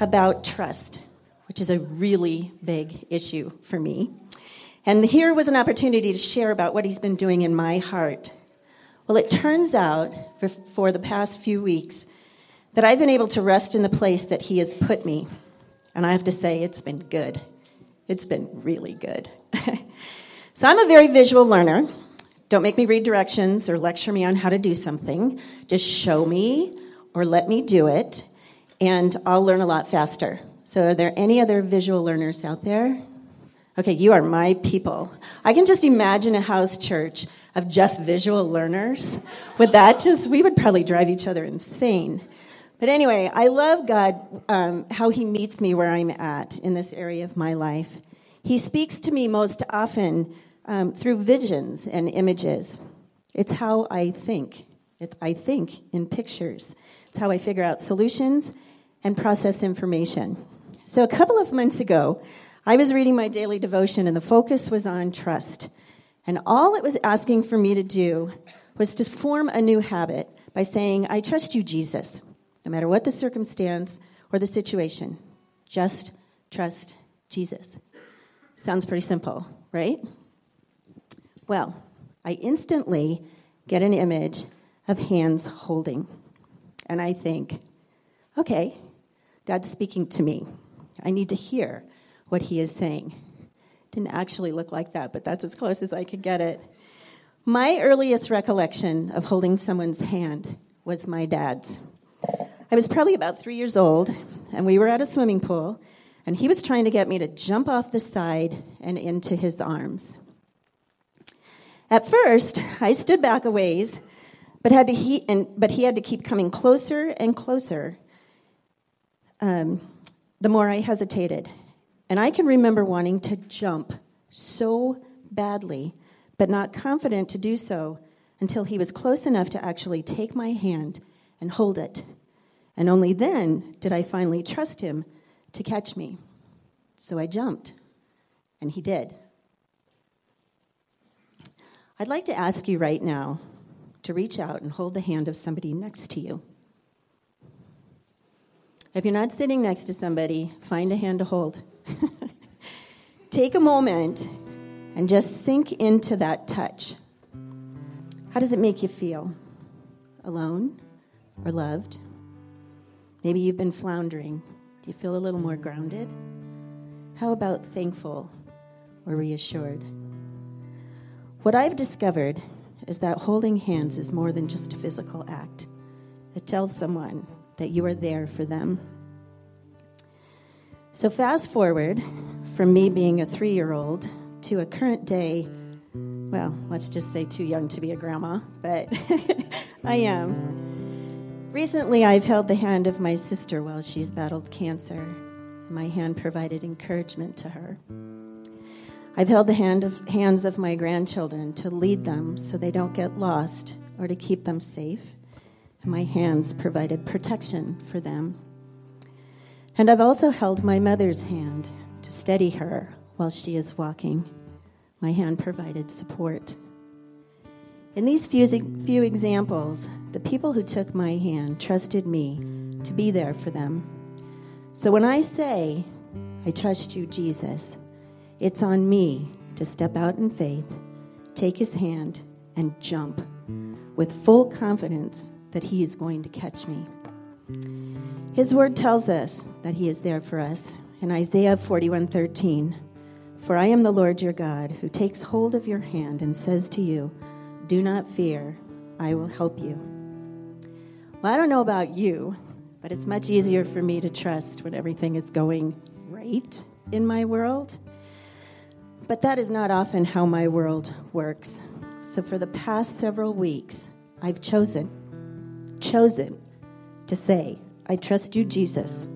about trust, which is a really big issue for me. And here was an opportunity to share about what he's been doing in my heart. Well, it turns out for, for the past few weeks that I've been able to rest in the place that he has put me. And I have to say, it's been good. It's been really good. so I'm a very visual learner. Don't make me read directions or lecture me on how to do something. Just show me or let me do it, and I'll learn a lot faster. So, are there any other visual learners out there? Okay, you are my people. I can just imagine a house church of just visual learners. Would that just, we would probably drive each other insane. But anyway, I love God, um, how He meets me where I'm at in this area of my life. He speaks to me most often um, through visions and images. It's how I think. It's, I think in pictures. It's how I figure out solutions and process information. So, a couple of months ago, I was reading my daily devotion, and the focus was on trust. And all it was asking for me to do was to form a new habit by saying, I trust you, Jesus no matter what the circumstance or the situation. Just trust Jesus. Sounds pretty simple, right? Well, I instantly get an image of hands holding. And I think, okay, God's speaking to me. I need to hear what he is saying. Didn't actually look like that, but that's as close as I could get it. My earliest recollection of holding someone's hand was my dad's. I was probably about three years old, and we were at a swimming pool, and he was trying to get me to jump off the side and into his arms. At first, I stood back a ways, but, had to he, and, but he had to keep coming closer and closer um, the more I hesitated. And I can remember wanting to jump so badly, but not confident to do so until he was close enough to actually take my hand and hold it and only then did I finally trust him to catch me. So I jumped, and he did. I'd like to ask you right now to reach out and hold the hand of somebody next to you. If you're not sitting next to somebody, find a hand to hold. Take a moment and just sink into that touch. How does it make you feel? Alone or loved? Maybe you've been floundering. Do you feel a little more grounded? How about thankful or reassured? What I've discovered is that holding hands is more than just a physical act. It tells someone that you are there for them. So, fast forward from me being a three year old to a current day, well, let's just say too young to be a grandma, but I am. Recently, I've held the hand of my sister while she's battled cancer. My hand provided encouragement to her. I've held the hand of, hands of my grandchildren to lead them so they don't get lost or to keep them safe. And my hands provided protection for them. And I've also held my mother's hand to steady her while she is walking. My hand provided support. In these few, few examples, the people who took my hand trusted me to be there for them. So when I say, I trust you, Jesus, it's on me to step out in faith, take his hand, and jump with full confidence that he is going to catch me. His word tells us that he is there for us in Isaiah 41:13. For I am the Lord your God, who takes hold of your hand and says to you, do not fear, I will help you. Well, I don't know about you, but it's much easier for me to trust when everything is going right in my world. But that is not often how my world works. So for the past several weeks, I've chosen, chosen to say, I trust you, Jesus,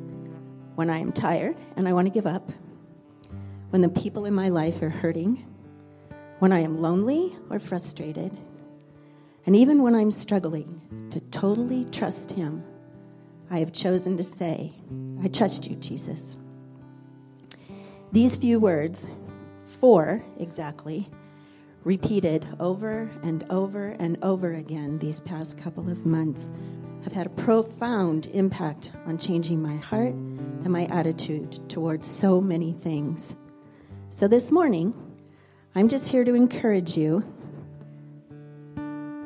when I am tired and I want to give up, when the people in my life are hurting when I am lonely or frustrated, and even when I'm struggling to totally trust Him, I have chosen to say, I trust you, Jesus. These few words, four exactly, repeated over and over and over again these past couple of months, have had a profound impact on changing my heart and my attitude towards so many things. So this morning, I'm just here to encourage you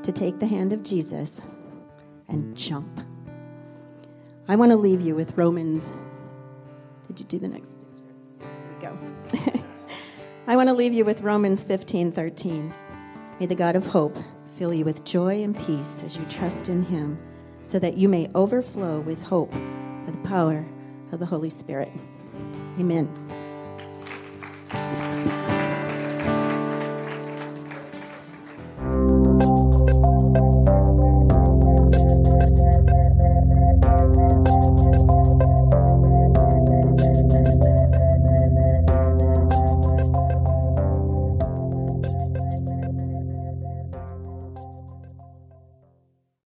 to take the hand of Jesus and jump. I want to leave you with Romans. Did you do the next I want to leave you with Romans 15 13. May the God of hope fill you with joy and peace as you trust in him, so that you may overflow with hope by the power of the Holy Spirit. Amen.